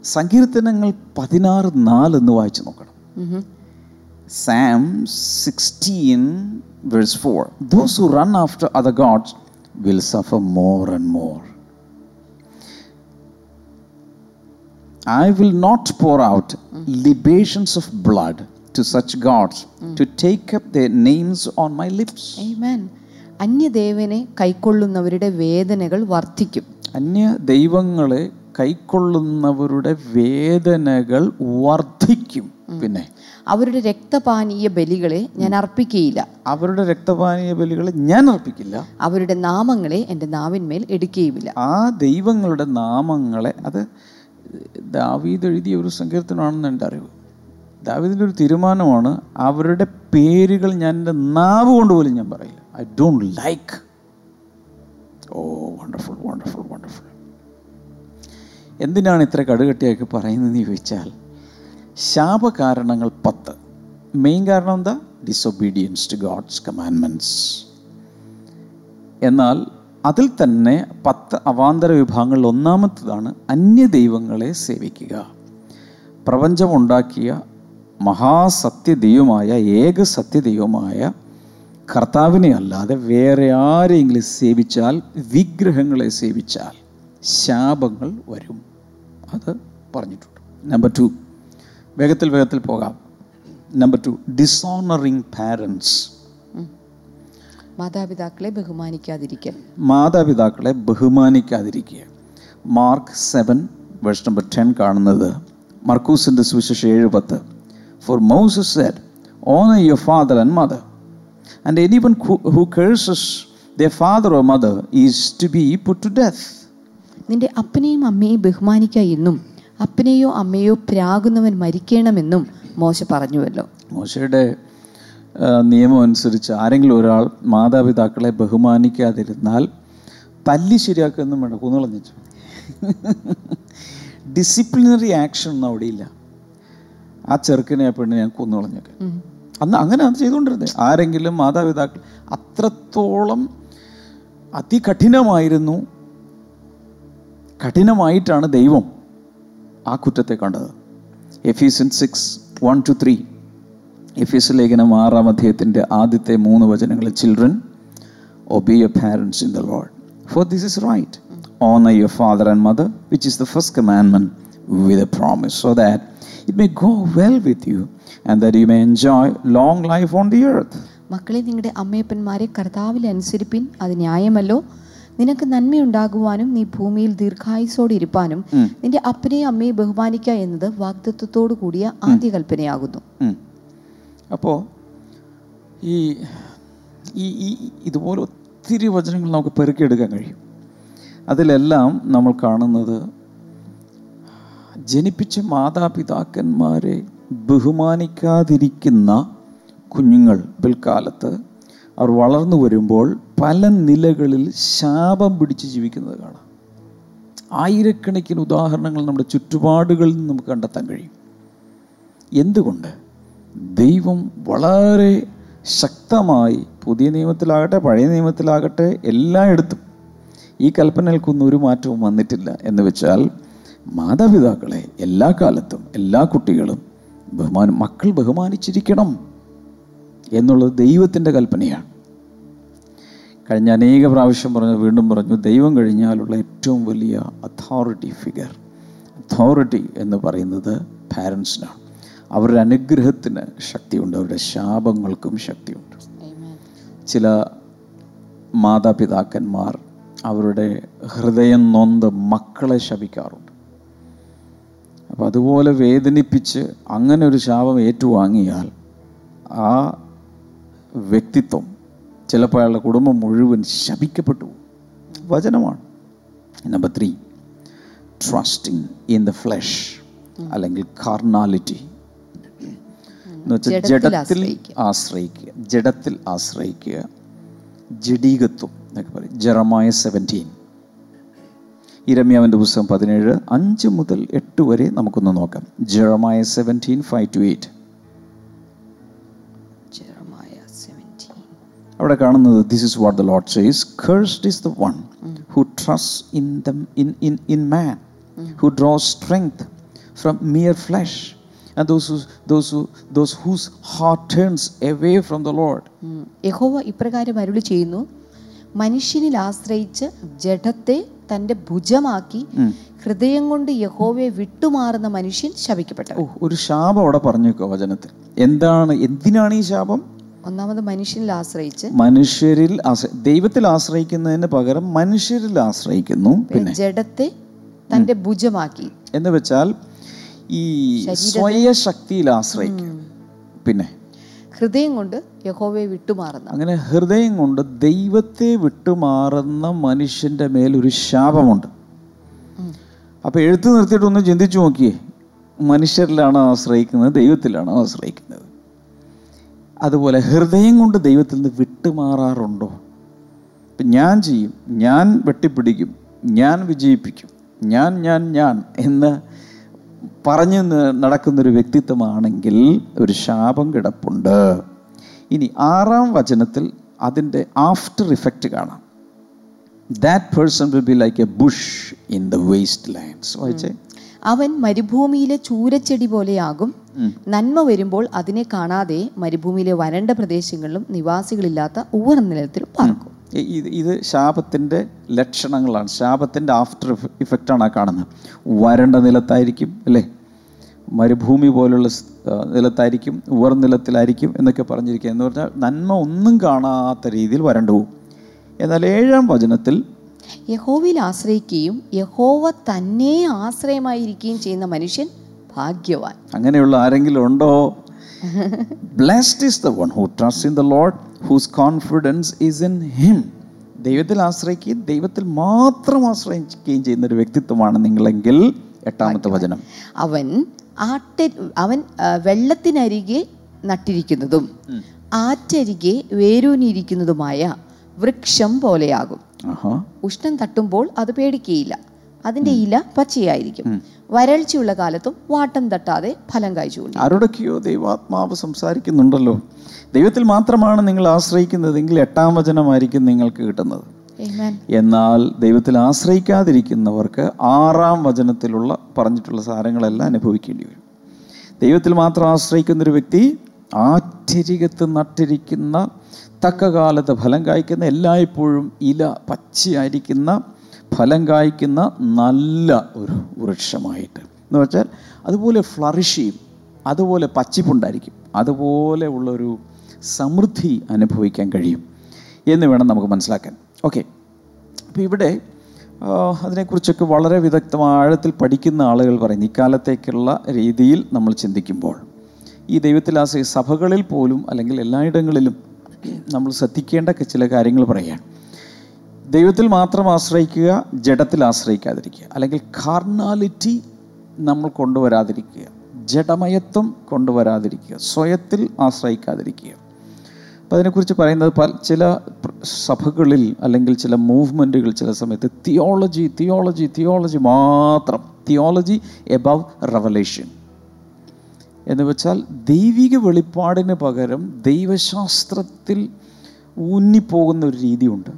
സങ്കീർത്തനങ്ങൾ പതിനാറ് നാല് എന്ന് വായിച്ചു നോക്കണം. Psalm sixteen 16, four 4 Those run run after other gods will suffer more and more. I will not pour out libations of blood to such gods to take up their names on my lips. Amen. അന്യദേവനെ കൈക്കൊള്ളുന്നവരുടെ വേദനകൾ വർദ്ധിക്കും അന്യ ദൈവങ്ങളെ കൈക്കൊള്ളുന്നവരുടെ വേദനകൾ വർദ്ധിക്കും പിന്നെ അവരുടെ രക്തപാനീയ ബലികളെ ഞാൻ അർപ്പിക്കുകയില്ല. അവരുടെ രക്തപാനീയ ബലികളെ ഞാൻ അർപ്പിക്കില്ല. അവരുടെ നാമങ്ങളെ എന്റെ നാവിന്മേൽ എടുക്കുകയുമില്ല. ആ ദൈവങ്ങളുടെ നാമങ്ങളെ അത് ദാവീദ് എഴുതിയ ഒരു സങ്കീർത്തനമാണെന്ന് എന്റെ അറിവ്. ദാവീദിന്റെ ഒരു തീരുമാനമാണ് അവരുടെ പേരുകൾ ഞാൻ എന്റെ നാവ് കൊണ്ട് പോലും ഞാൻ പറയില്ല. I don't like oh wonderful wonderful wonderful എന്തിനാണ് ഇത്ര കടുകട്ടിയൊക്കെ പറയുന്നതെന്ന് ചോദിച്ചാൽ ശാപകാരണങ്ങൾ പത്ത്. മെയിൻ കാരണം എന്താ? ഡിസൊബീഡിയൻസ് ടു ഗോഡ്സ് കമാൻമെന്റ്സ് എന്നാൽ അതിൽ തന്നെ പത്ത് അവാന്തര വിഭാഗങ്ങളിൽ ഒന്നാമത്തതാണ് അന്യ ദൈവങ്ങളെ സേവിക്കുക. പ്രപഞ്ചമുണ്ടാക്കിയ മഹാസത്യദൈവമായ ഏക സത്യദൈവമായ കർത്താവിനെ അല്ലാതെ വേറെ ആരെങ്കിലും സേവിച്ചാൽ വിഗ്രഹങ്ങളെ സേവിച്ചാൽ ശാപങ്ങൾ വരും. അത് പറഞ്ഞിട്ടുണ്ട്. നമ്പർ ടു വേഗത്തിൽ വേഗത്തിൽ പോകാം. നമ്പർ ടു ഡിസോണറിങ് പാരൻസ് മാതാപിതാക്കളെ ബഹുമാനിക്കാതിരിക്കുക മാതാപിതാക്കളെ ബഹുമാനിക്കാതിരിക്കുക. Mark seven verse number ten കാണുന്നത് മർക്കൂസിന്റെ സുവിശേഷം ഏഴ് പത്ത്. For Moses said honour your father and mother and any one who curses the father or mother is to be put to death നിന്റെ അപ്പനെയും അമ്മയെയും ബഹുമാനിക്കുക എന്നും. അപ്പനെയോ അമ്മയോ പ്രാകുന്നവൻ മരിക്കണമെന്നും മോശ പറഞ്ഞുവല്ലോ. മോശയുടെ നിയമം അനുസരിച്ച് ആരെങ്കിലും ഒരാൾ മാതാപിതാക്കളെ ബഹുമാനിക്കാതിരുന്നാൽ തല്ലി ശരിയാക്കൊന്നും വേണ്ട കുന്നുകളഞ്ഞു ഡിസിപ്ലിനറി ആക്ഷൻ ഒന്നും അവിടെ ഇല്ല ആ ചെറുക്കനെ ആ പെണ്ണിനെ ഞാൻ കൊന്നുകളഞ്ഞൊക്കെ അന്ന് അങ്ങനെ അത് ചെയ്തുകൊണ്ടിരുന്നത് ആരെങ്കിലും മാതാപിതാക്കൾ അത്രത്തോളം അതികഠിനമായിരുന്നു കഠിനമായിട്ടാണ് ദൈവം ആ കുറ്റത്തെ കണ്ടത്. Ephesians six one to three എഫീസ് ലേഖനം ആറാം അധ്യായത്തിന്റെ ആദ്യത്തെ മൂന്ന് വചനങ്ങൾ children obey your parents in the Lord for this is right honour your father and mother which is the first commandment with a promise so that it may go well with you and that you may enjoy long life on the earth മക്കളെ നിങ്ങളുടെ അമ്മയപ്പന്മാരെ കർത്താവിൽ അനുസരിപ്പിൻ. അത് ന്യായമല്ലോ. നിനക്ക് നന്മയുണ്ടാകുവാനും നീ ഭൂമിയിൽ ദീർഘായുസോടെ ഇരിപ്പാനും നിന്റെ അപ്പനെയും അമ്മയെ ബഹുമാനിക്കുക എന്നത് വാഗ്ദത്വത്തോടു കൂടിയ ആദ്യ കൽപ്പനയാകുന്നു അപ്പോൾ ഈ ഈ ഈ ഇതുപോലെ ഒത്തിരി വചനങ്ങൾ നമുക്ക് പെറുക്കിയെടുക്കാൻ കഴിയും. അതിലെല്ലാം നമ്മൾ കാണുന്നത് ജനിപ്പിച്ച മാതാപിതാക്കന്മാരെ ബഹുമാനിക്കാതിരിക്കുന്ന കുഞ്ഞുങ്ങൾ പിൽക്കാലത്ത് അവർ വളർന്നു വരുമ്പോൾ പല നിലകളിൽ ശാപം പിടിച്ച് ജീവിക്കുന്നത് കാണാം. ആയിരക്കണക്കിന് ഉദാഹരണങ്ങൾ നമ്മുടെ ചുറ്റുപാടുകളിൽ നിന്ന് നമുക്ക് കണ്ടെത്താൻ കഴിയും. എന്തുകൊണ്ട്? ദൈവം വളരെ ശക്തമായി പുതിയ നിയമത്തിലാകട്ടെ പഴയ നിയമത്തിലാകട്ടെ എല്ലായിടത്തും ഈ കൽപ്പനകൾക്കൊന്നും ഒരു മാറ്റവും വന്നിട്ടില്ല. എന്ന് വെച്ചാൽ മാതാപിതാക്കളെ എല്ലാ കാലത്തും എല്ലാ കുട്ടികളും ബഹുമാനം മക്കൾ ബഹുമാനിച്ചിരിക്കണം എന്നുള്ളത് ദൈവത്തിന്റെ കൽപ്പനയാണ്. കഴിഞ്ഞ അനേക പ്രാവശ്യം പറഞ്ഞു വീണ്ടും പറഞ്ഞു ദൈവം കഴിഞ്ഞാലുള്ള ഏറ്റവും വലിയ അതോറിറ്റി ഫിഗർ അതോറിറ്റി എന്ന് പറയുന്നത് പാരൻസിനാണ് അവരുടെ അനുഗ്രഹത്തിന് ശക്തിയുണ്ട് അവരുടെ ശാപങ്ങൾക്കും ശക്തിയുണ്ട്. ചില മാതാപിതാക്കന്മാർ അവരുടെ ഹൃദയം നൊന്ത് മക്കളെ ശപിക്കാറുണ്ട്. അപ്പം അതുപോലെ വേദനിപ്പിച്ച് അങ്ങനെ ഒരു ശാപം ഏറ്റുവാങ്ങിയാൽ ആ വ്യക്തിത്വം ചിലപ്പോൾ അയാളുടെ കുടുംബം മുഴുവൻ ശപിക്കപ്പെട്ടു. വചനമാണ്. Number three trusting in the flesh അല്ലെങ്കിൽ കാർണാലിറ്റി എന്ന് വെച്ചാൽ ജഡത്തിൽ ജഡത്തിൽ ആശ്രയിക്കുക. ജഡത്തിൽ ആശ്രയിക്കുക. ജഡീകത്വം എന്നൊക്കെ പറയും. ജറമായ സെവന്റീൻ ഇരമ്യാവിന്റെ പുസ്തകം പതിനേഴ് അഞ്ച് മുതൽ എട്ട് വരെ നമുക്കൊന്ന് നോക്കാം. Jeremiah seventeen five to eight അവിടെ കാണുന്നത് this is what the Lord says cursed is the one who trusts in the in in in man who draws strength from mere flesh and those who those who those whose heart turns away from the lord. യഹോവ ഇപ്രകാരം അരുളി ചെയ്യുന്നു മനുഷ്യനിൽ ആശ്രയിച്ച് ജഡത്തെ തന്റെ ഭുജമാക്കി ഹൃദയം കൊണ്ട് യഹോവയെ വിട്ടുമാറുന്ന മനുഷ്യൻ ശപിക്കപ്പെട്ടു ഒരു ശാപം അവിടെ പറഞ്ഞേക്കോ വചനത്തിൽ. എന്താണ് എന്തിനാണ് ഈ ശാപം? ഒന്നാമത് മനുഷ്യനിൽ ആശ്രയിച്ച് മനുഷ്യരിൽ ദൈവത്തിൽ ആശ്രയിക്കുന്നതിന് പകരം മനുഷ്യരിൽ ആശ്രയിക്കുന്നു. പിന്നെ ജഡത്തെ തന്റെ ഭുജമാക്കി എന്ന് വെച്ചാൽ ഈ സ്വയശക്തിയിൽ ആശ്രയിക്കുക പിന്നെ ഹൃദയം കൊണ്ട് യഹോവയെ വിട്ടുമാറുന്ന അങ്ങനെ ഹൃദയം കൊണ്ട് ദൈവത്തെ വിട്ടുമാറുന്ന മനുഷ്യന്റെ മേൽ ഒരു ശാപമുണ്ട്. അപ്പൊ എഴുത്ത് നിർത്തിയിട്ടൊന്ന് ചിന്തിച്ചു നോക്കിയേ. മനുഷ്യരിലാണോ ആശ്രയിക്കുന്നത് ദൈവത്തിലാണോ ആശ്രയിക്കുന്നത്. അതുപോലെ ഹൃദയം കൊണ്ട് ദൈവത്തിൽ നിന്ന് വിട്ടുമാറാറുണ്ടോ? ഇപ്പം ഞാൻ ചെയ്യും ഞാൻ വെട്ടിപ്പിടിക്കും ഞാൻ വിജയിപ്പിക്കും ഞാൻ ഞാൻ ഞാൻ എന്ന് പറഞ്ഞു നടക്കുന്നൊരു വ്യക്തിത്വമാണെങ്കിൽ ഒരു ശാപം കിടപ്പുണ്ട്. ഇനി ആറാം വചനത്തിൽ അതിന്റെ ആഫ്റ്റർ ഇഫക്റ്റ് കാണാം. That person will be like a bush in the waste lands വായിച്ചേ? അവൻ മരുഭൂമിയിലെ ചൂരച്ചെടി പോലെയാകും. നന്മ വരുമ്പോൾ അതിനെ കാണാതെ മരുഭൂമിയിലെ വരണ്ട പ്രദേശങ്ങളിലും നിവാസികളില്ലാത്ത ഉയർന്ന നിലത്തിലും പാർക്കും ഇത് ശാപത്തിന്റെ ലക്ഷണങ്ങളാണ്. ശാപത്തിന്റെ ആഫ്റ്റർ ഇഫക്റ്റാണ് ആ കാണുന്നത്. വരണ്ട നിലത്തായിരിക്കും അല്ലേ? മരുഭൂമി പോലുള്ള നിലത്തായിരിക്കും ഉവർ നിലത്തിലായിരിക്കും എന്നൊക്കെ പറഞ്ഞിരിക്കുക എന്ന് പറഞ്ഞാൽ നന്മ ഒന്നും കാണാത്ത രീതിയിൽ വരണ്ടു പോകും. എന്നാൽ ഏഴാം വചനത്തിൽ യഹോവയിൽ ആശ്രയിക്കുകയും യഹോവ തന്നെ ആശ്രയമായിരിക്കുകയും ചെയ്യുന്ന മനുഷ്യൻ ഭാഗ്യവാൻ. അങ്ങനെയുള്ള ആരെങ്കിലും ഉണ്ടോ? Blessed is the one who trust in the Lord whose confidence is in him ദൈവത്തിൽ ആശ്രയിക്കുകയും ദൈവത്തിൽ മാത്രം ആശ്രയിക്കുകയും ചെയ്യുന്ന ഒരു വ്യക്തിത്വമാണ് നിങ്ങളെങ്കിൽ എട്ടാമത്തെ വചനം. അവൻ ആട്ട അവൻ വെള്ളത്തിനരികെ നട്ടിരിക്കുന്നതും ആറ്റരികെ വേരൂനിയിരിക്കുന്നതുമായ വൃക്ഷം പോലെയാകും. ഉഷ്ണം തട്ടുമ്പോൾ അത് പേടിക്കുകയില്ല അതിന്റെ ഇല പച്ചയായിരിക്കും. വരൾച്ചയുള്ള കാലത്തും വാട്ടം തട്ടാതെ ഫലം കഴിച്ചു ആരോടൊക്കെയോ ദൈവാത്മാവ് സംസാരിക്കുന്നുണ്ടല്ലോ. ദൈവത്തിൽ മാത്രമാണ് നിങ്ങൾ ആശ്രയിക്കുന്നതെങ്കിൽ എട്ടാം വചനമായിരിക്കും നിങ്ങൾക്ക് കിട്ടുന്നത്. Amen. എന്നാൽ ദൈവത്തിൽ ആശ്രയിക്കാതിരിക്കുന്നവർക്ക് ആറാം വചനത്തിലുള്ള പറഞ്ഞിട്ടുള്ള സാരങ്ങളെല്ലാം അനുഭവിക്കേണ്ടി വരും. ദൈവത്തിൽ മാത്രം ആശ്രയിക്കുന്ന ഒരു വ്യക്തി ആറ്റരികത്ത് നട്ടിരിക്കുന്ന തക്ക കാലത്ത് ഫലം കായ്ക്കുന്ന എല്ലായ്പ്പോഴും ഇല പച്ചയായിരിക്കുന്ന ഫലം കായ്ക്കുന്ന നല്ല ഒരു വൃക്ഷമായിട്ട്. എന്ന് വെച്ചാൽ അതുപോലെ ഫ്ലറിഷ് ചെയ്യും അതുപോലെ പച്ചിപ്പുണ്ടായിരിക്കും അതുപോലെ ഉള്ളൊരു സമൃദ്ധി അനുഭവിക്കാൻ കഴിയും എന്ന് വേണം നമുക്ക് മനസ്സിലാക്കാൻ. ഓക്കെ അപ്പോൾ ഇവിടെ അതിനെക്കുറിച്ചൊക്കെ വളരെ വിദഗ്ധമായ ആഴത്തിൽ പഠിക്കുന്ന ആളുകൾ പറയുന്നു ഇക്കാലത്തേക്കുള്ള രീതിയിൽ നമ്മൾ ചിന്തിക്കുമ്പോൾ. ഈ ദൈവത്തിൽ ആശ്രയി സഭകളിൽ പോലും അല്ലെങ്കിൽ എല്ലായിടങ്ങളിലും നമ്മൾ ശ്രദ്ധിക്കേണ്ട ചില കാര്യങ്ങൾ പറയാൻ ദൈവത്തിൽ മാത്രം ആശ്രയിക്കുക ജഡത്തിൽ ആശ്രയിക്കാതിരിക്കുക. അല്ലെങ്കിൽ കാർണാലിറ്റി നമ്മൾ കൊണ്ടുവരാതിരിക്കുക ജഡമയത്വം കൊണ്ടുവരാതിരിക്കുക സ്വയത്തിൽ ആശ്രയിക്കാതിരിക്കുക. അപ്പം അതിനെക്കുറിച്ച് പറയുന്നത് പല ചില സഭകളിൽ അല്ലെങ്കിൽ ചില മൂവ്മെന്റുകൾ ചില സമയത്ത് തിയോളജി തിയോളജി തിയോളജി മാത്രം തിയോളജി എബവ് റവലേഷൻ. എന്ന് വെച്ചാൽ ദൈവിക വെളിപ്പാടിന് പകരം ദൈവശാസ്ത്രത്തിൽ ഊന്നിപ്പോകുന്ന ഒരു രീതിയുണ്ട്.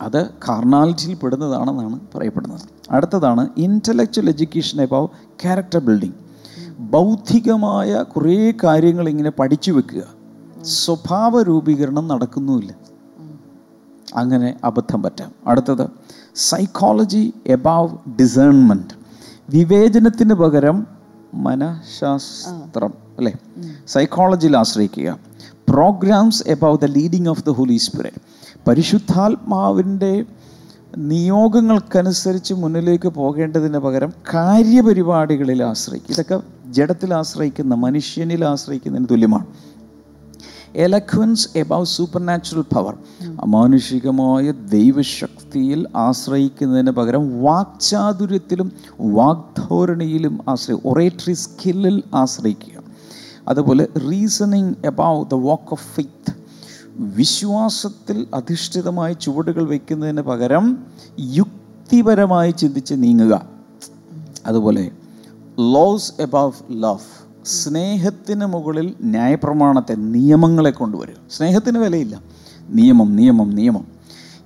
അത് കാർണാലിറ്റിയിൽ പെടുന്നതാണെന്നാണ് പറയപ്പെടുന്നത്. അടുത്തതാണ് intellectual education above character building ബൗദ്ധികമായ കുറേ കാര്യങ്ങൾ ഇങ്ങനെ പഠിച്ചു വെക്കുക. സ്വഭാവ രൂപീകരണം നടക്കുന്നുമില്ല. അങ്ങനെ അബദ്ധം പറ്റാം. അടുത്തത് സൈക്കോളജി എബവ് ഡിസേൺമെന്റ് വിവേചനത്തിന് പകരം മനഃശാസ്ത്രം അല്ലേ? സൈക്കോളജിയിൽ ആശ്രയിക്കുക. Programmes above the leading of the Holy Spirit പരിശുദ്ധാത്മാവിന്റെ നിയോഗങ്ങൾക്കനുസരിച്ച് മുന്നിലേക്ക് പോകേണ്ടതിന് പകരം കാര്യപരിപാടികളിൽ ആശ്രയിക്കുക. ഇതൊക്കെ ജഡത്തിൽ ആശ്രയിക്കുന്ന മനുഷ്യനിൽ ആശ്രയിക്കുന്നതിന് തുല്യമാണ്. Eloquence above supernatural power അമാനുഷികമായ ദൈവശക്തിയിൽ ആശ്രയിക്കുന്നതിന് പകരം വാക്ചാതുര്യത്തിലും വാഗ്ധോരണിയിലും ആശ്രയി ഒറേറ്ററി സ്കില്ലിൽ ആശ്രയിക്കുക. അതുപോലെ reasoning above the walk of faith വിശ്വാസത്തിൽ അധിഷ്ഠിതമായ ചുവടുകൾ വയ്ക്കുന്നതിന് പകരം യുക്തിപരമായി ചിന്തിച്ച് നീങ്ങുക. അതുപോലെ ലോസ് എബവ് ലവ് സ്നേഹത്തിന് മുകളിൽ ന്യായപ്രമാണത്തെ നിയമങ്ങളെ കൊണ്ടുവരിക. സ്നേഹത്തിന് വിലയില്ല. നിയമം നിയമം നിയമം.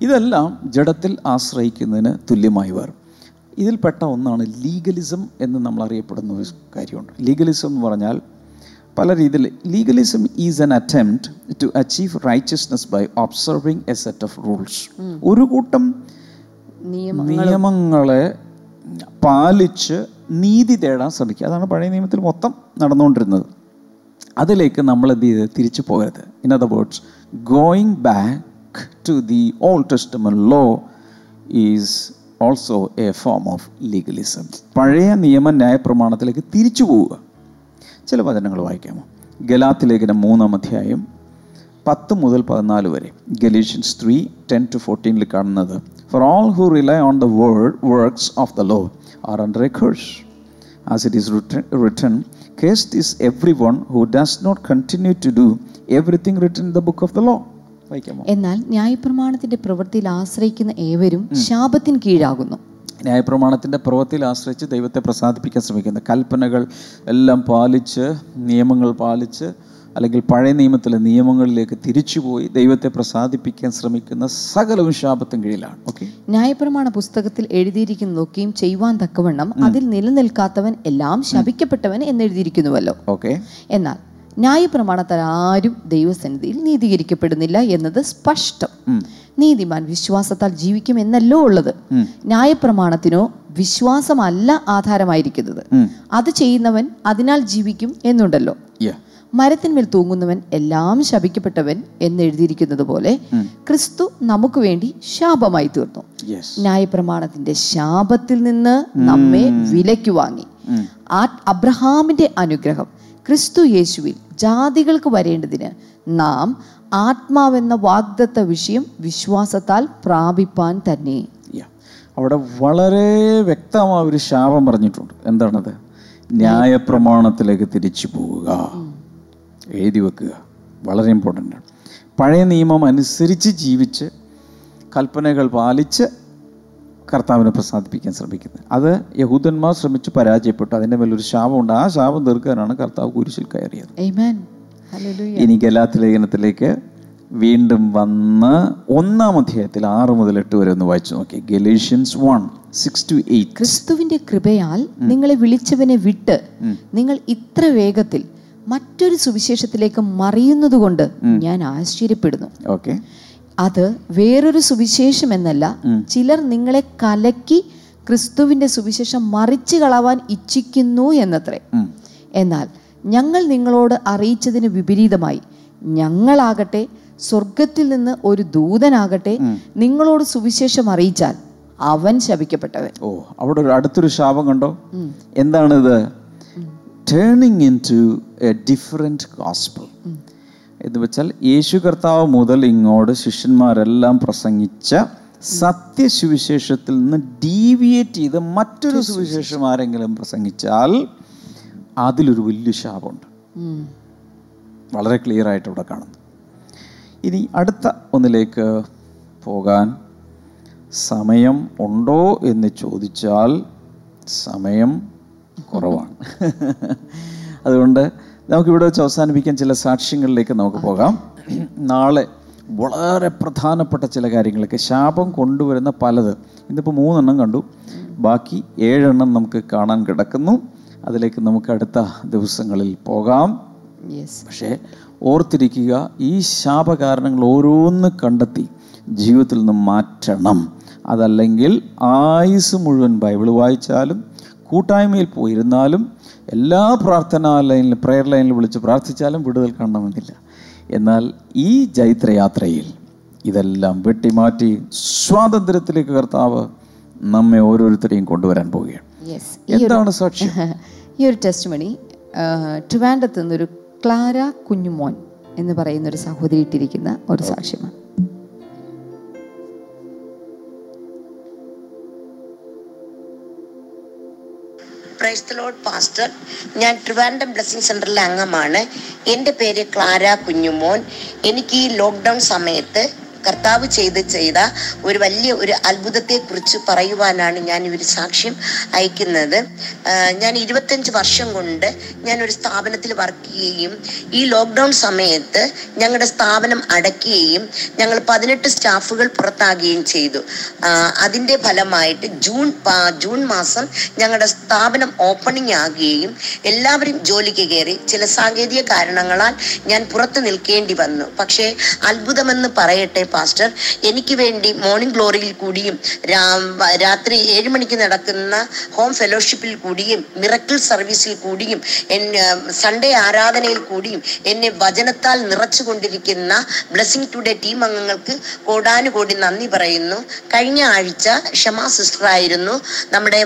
ഇതെല്ലാം ജഡത്തിൽ ആശ്രയിക്കുന്നതിന് തുല്യമായി വരും ഇതിൽപ്പെട്ട ഒന്നാണ് ലീഗലിസം എന്ന് നമ്മൾ അറിയപ്പെടുന്ന ഒരു കാര്യമുണ്ട്. ലീഗലിസം എന്ന് പറഞ്ഞാൽ പല രീതിയിൽ legalism is an attempt to achieve righteousness by observing a set of rules ഒരു കൂട്ടം നിയമങ്ങളെ പാലിച്ച് നീതി തേടാൻ ശ്രമിക്കുക. അതാണ് പഴയ നിയമത്തിൽ മൊത്തം നടന്നുകൊണ്ടിരുന്നത്. അതിലേക്ക് നമ്മൾ എന്ത് ചെയ്ത്? തിരിച്ചു പോകരുത്. In other words going back to the Old Testament law is also a form of legalism പഴയ നിയമ ന്യായപ്രമാണത്തിലേക്ക് തിരിച്ചു പോവുക. ചില വചനങ്ങൾ വായിക്കാമോ? ഗലാത്ത് ലേഖനം മൂന്നാം അധ്യായം പത്ത് മുതൽ പതിനാല് വരെ. ഗലീഷ്യൻസ് ത്രീ ടെൻ ടു ഫോർട്ടീനിൽ കാണുന്നത് for all who rely on the word, works of the law are under a curse as it is written, cursed is everyone who does not continue to do everything written in the book of the law എന്നാൽ ന്യായപ്രമാണത്തിന്റെ പ്രവൃത്തിയിൽ ആശ്രയിക്കുന്ന ഏവരും ശാപത്തിന് കീഴാകുന്നു ന്യായപ്രമാണത്തിന്റെ പ്രവൃത്തിയിൽ ആശ്രയിച്ച് ദൈവത്തെ പ്രസാദിപ്പിക്കാൻ ശ്രമിക്കുന്ന കൽപ്പനകൾ എല്ലാം പാലിച്ച് നിയമങ്ങൾ പാലിച്ച് അല്ലെങ്കിൽ പഴയ നിയമത്തിലെ നിയമങ്ങളിലേക്ക് തിരിച്ചുപോയി ദൈവത്തെ പ്രസാദിപ്പിക്കാൻ ശ്രമിക്കുന്ന സകലവും ശാപത്തിന് കീഴിലാണ്. ഓക്കെ ന്യായപ്രമാണ പുസ്തകത്തിൽ എഴുതിയിരിക്കുന്നതൊക്കെയും ചെയ്യുവാൻ തക്കവണ്ണം അതിൽ നിലനിൽക്കാത്തവൻ എല്ലാം ശപിക്കപ്പെട്ടവൻ എന്നെഴുതിയിരിക്കുന്നുവല്ലോ ഓക്കെ എന്നാൽ ന്യായപ്രമാണത്താൽ ആരും ദൈവസന്നിധിയിൽ നീതീകരിക്കപ്പെടുന്നില്ല എന്നത് സ്പഷ്ടം. നീതിമാൻ വിശ്വാസത്താൽ ജീവിക്കും എന്നല്ലോ ഉള്ളത് ന്യായപ്രമാണത്തിനോ വിശ്വാസമല്ല ആധാരമായിരിക്കുന്നത്. അത് ചെയ്യുന്നവൻ അതിനാൽ ജീവിക്കും എന്നുണ്ടല്ലോ. മരത്തിന്മേൽ തൂങ്ങുന്നവൻ എല്ലാം ശപിക്കപ്പെട്ടവൻ എന്നെഴുതിയിരിക്കുന്നത് പോലെ ക്രിസ്തു നമുക്ക് വേണ്ടി ശാപമായി തീർന്നു. ന്യായപ്രമാണത്തിന്റെ ശാപത്തിൽ നിന്ന് നമ്മെ വിലയ്ക്ക് വാങ്ങി. ആ അബ്രഹാമിന്റെ അനുഗ്രഹം ക്രിസ്തു യേശുവിൽ ജാതികൾക്ക് വരേണ്ടതിന് നാം ആത്മാവെന്ന വാഗ്ദത്ത വിഷയം വിശ്വാസത്താൽ പ്രാപിപ്പാൻ തന്നെ. അവിടെ വളരെ വ്യക്തമായ ഒരു ശാപം പറഞ്ഞിട്ടുണ്ട്. എന്താണത്? ന്യായപ്രമാണത്തിലേക്ക് തിരിച്ചു പോവുക. എഴുതി വെക്കുക. വളരെ ഇമ്പോർട്ടന്റ് ആണ് പഴയ നിയമം അനുസരിച്ച് ജീവിച്ച് കൽപ്പനകൾ പാലിച്ച് കർത്താവിനെ പ്രസാദിപ്പിക്കാൻ ശ്രമിക്കുന്നത്. അത് യഹൂദന്മാർ ശ്രമിച്ച് പരാജയപ്പെട്ടു. അതിന്റെ മേലൊരു ശാപമുണ്ട് ആ ശാപം തീർക്കാനാണ് കർത്താവ് കുരിശിൽ കയറിയത്. Amen. Hallelujah. ഇനി ഗലാത്ത് ലേഖനത്തിലേക്ക് വീണ്ടും വന്ന് ഒന്നാം അധ്യായത്തിൽ ആറ് മുതൽ എട്ട് വരെ ഒന്ന് വായിച്ചു നോക്കി. Galatians one six to eight ക്രിസ്തുവിന്റെ കൃപയാൽ നിങ്ങളെ വിളിച്ചവനെ വിട്ട് നിങ്ങൾ ഇത്ര വേഗത്തിൽ മറ്റൊരു സുവിശേഷത്തിലേക്ക് മറിയുന്നതുകൊണ്ട് ഞാൻ ആശ്ചര്യപ്പെടുന്നു. ഓക്കെ. അത് വേറൊരു സുവിശേഷം എന്നല്ല ചിലർ നിങ്ങളെ കലക്കി ക്രിസ്തുവിന്റെ സുവിശേഷം മറിച്ചു കളവാൻ ഇച്ഛിക്കുന്നു എന്നത്രേ. എന്നാൽ ഞങ്ങൾ നിങ്ങളോട് അറിയിച്ചതിന് വിപരീതമായി ഞങ്ങളാകട്ടെ സ്വർഗത്തിൽ നിന്ന് ഒരു ദൂതനാകട്ടെ നിങ്ങളോട് സുവിശേഷം അറിയിച്ചാൽ അവൻ ശപിക്കപ്പെട്ടവൻ. ഓ അവിടെ ഒരു അടുത്തൊരു ശാപം കണ്ടോ? എന്താണിത് turning into a different gospel എന്ന് വെച്ചാൽ യേശു കർത്താവ് മുതൽ ഇങ്ങോട്ട് ശിഷ്യന്മാരെല്ലാം പ്രസംഗിച്ച സത്യസുവിശേഷത്തിൽ നിന്ന് ഡീവിയേറ്റ് ചെയ്ത് മറ്റൊരു സുവിശേഷം. ആരെങ്കിലും പ്രസംഗിച്ചാൽ അതിലൊരു വലിയ ശാപമുണ്ട്. വളരെ ക്ലിയർ ആയിട്ട് ഇവിടെ കാണുന്നു. ഇനി അടുത്ത ഒന്നിലേക്ക് പോകാൻ സമയം ഉണ്ടോ എന്ന് ചോദിച്ചാൽ സമയം കുറവാണ്. അതുകൊണ്ട് നമുക്കിവിടെ വെച്ച് അവസാനിപ്പിക്കാൻ ചില സാക്ഷ്യങ്ങളിലേക്ക് നമുക്ക് പോകാം. നാളെ വളരെ പ്രധാനപ്പെട്ട ചില കാര്യങ്ങളൊക്കെ ശാപം കൊണ്ടുവരുന്ന പലത്. ഇന്നിപ്പോൾ മൂന്നെണ്ണം കണ്ടു. ബാക്കി ഏഴെണ്ണം നമുക്ക് കാണാൻ കിടക്കുന്നു. അതിലേക്ക് നമുക്ക് അടുത്ത ദിവസങ്ങളിൽ പോകാം. Yes. പക്ഷേ ഓർത്തിരിക്കുക ഈ ശാപകാരണങ്ങൾ ഓരോന്ന് കണ്ടെത്തി ജീവിതത്തിൽ നിന്ന് മാറ്റണം. അതല്ലെങ്കിൽ ആയുസ് മുഴുവൻ ബൈബിൾ വായിച്ചാലും കൂട്ടായ്മയിൽ പോയിരുന്നാലും എല്ലാ പ്രാർത്ഥനാ ലൈനിൽ പ്രെയർ ലൈനിൽ വിളിച്ച് പ്രാർത്ഥിച്ചാലും വിടുതൽ കാണണമെന്നില്ല. എന്നാൽ ഈ ജൈത്രയാത്രയിൽ ഇതെല്ലാം വെട്ടിമാറ്റി സ്വാതന്ത്ര്യത്തിലേക്ക് കർത്താവ് നമ്മെ ഓരോരുത്തരെയും കൊണ്ടുവരാൻ പോവുകയാണ്. എന്താണ് സാക്ഷ്യം? ഈ ഒരു ടെസ്റ്റ് മണി ട്രിവാൻഡത്ത് നിന്നൊരു ക്ലാര കുഞ്ഞുമോൻ എന്ന് പറയുന്ന ഒരു സഹോദരി ഇട്ടിരിക്കുന്ന ഒരു സാക്ഷ്യമാണ്. പ്രൈസ് ലോഡ് പാസ്റ്റർ ഞാൻ ട്രിവാൻഡം ബ്ലെസ്സിംഗ് സെന്ററിലെ അംഗമാണ്. എന്റെ പേര് ക്ലാര കുഞ്ഞുമോൻ. എനിക്ക് ഈ ലോക്ക്ഡൗൺ സമയത്ത് കർത്താവ് ചെയ്ത് ചെയ്ത ഒരു വലിയ ഒരു അത്ഭുതത്തെ കുറിച്ച് പറയുവാനാണ് ഞാൻ ഒരു സാക്ഷ്യം അയക്കുന്നത്. ഞാൻ ഇരുപത്തഞ്ച് വർഷം കൊണ്ട് ഞാൻ ഒരു സ്ഥാപനത്തിൽ വർക്ക് ചെയ്യുകയും ഈ ലോക്ക്ഡൗൺ സമയത്ത് ഞങ്ങളുടെ സ്ഥാപനം അടയ്ക്കുകയും ഞങ്ങൾ പതിനെട്ട് സ്റ്റാഫുകൾ പുറത്താകുകയും ചെയ്തു. അതിന്റെ ഫലമായിട്ട് ജൂൺ ജൂൺ മാസം ഞങ്ങളുടെ സ്ഥാപനം ഓപ്പണിംഗ് ആകുകയും എല്ലാവരും ജോലിക്ക് കയറി ചില സാങ്കേതിക കാരണങ്ങളാൽ ഞാൻ പുറത്തു നിൽക്കേണ്ടി വന്നു. പക്ഷേ അത്ഭുതമെന്ന് പറയട്ടെ പാസ്റ്റർ. എനിക്ക് വേണ്ടി മോർണിംഗ് ഗ്ലോറിയിൽ കൂടിയും രാത്രി ഏഴ് മണിക്ക് നടക്കുന്ന ഹോം ഫെലോഷിപ്പിൽ കൂടിയും മിറക്കിൾ സർവീസിൽ കൂടിയും സൺഡേ ആരാധനയിൽ കൂടിയും എന്നെ വചനത്താൽ നിറച്ചുകൊണ്ടിരിക്കുന്ന ബ്ലസ്സിംഗ് ടുഡേ ടീം അംഗങ്ങൾക്ക് കോടാനുകോടി നന്ദി പറയുന്നു. കഴിഞ്ഞ ആഴ്ച ഷമ സിസ്റ്റർ ആയിരുന്നു നമ്മുടെ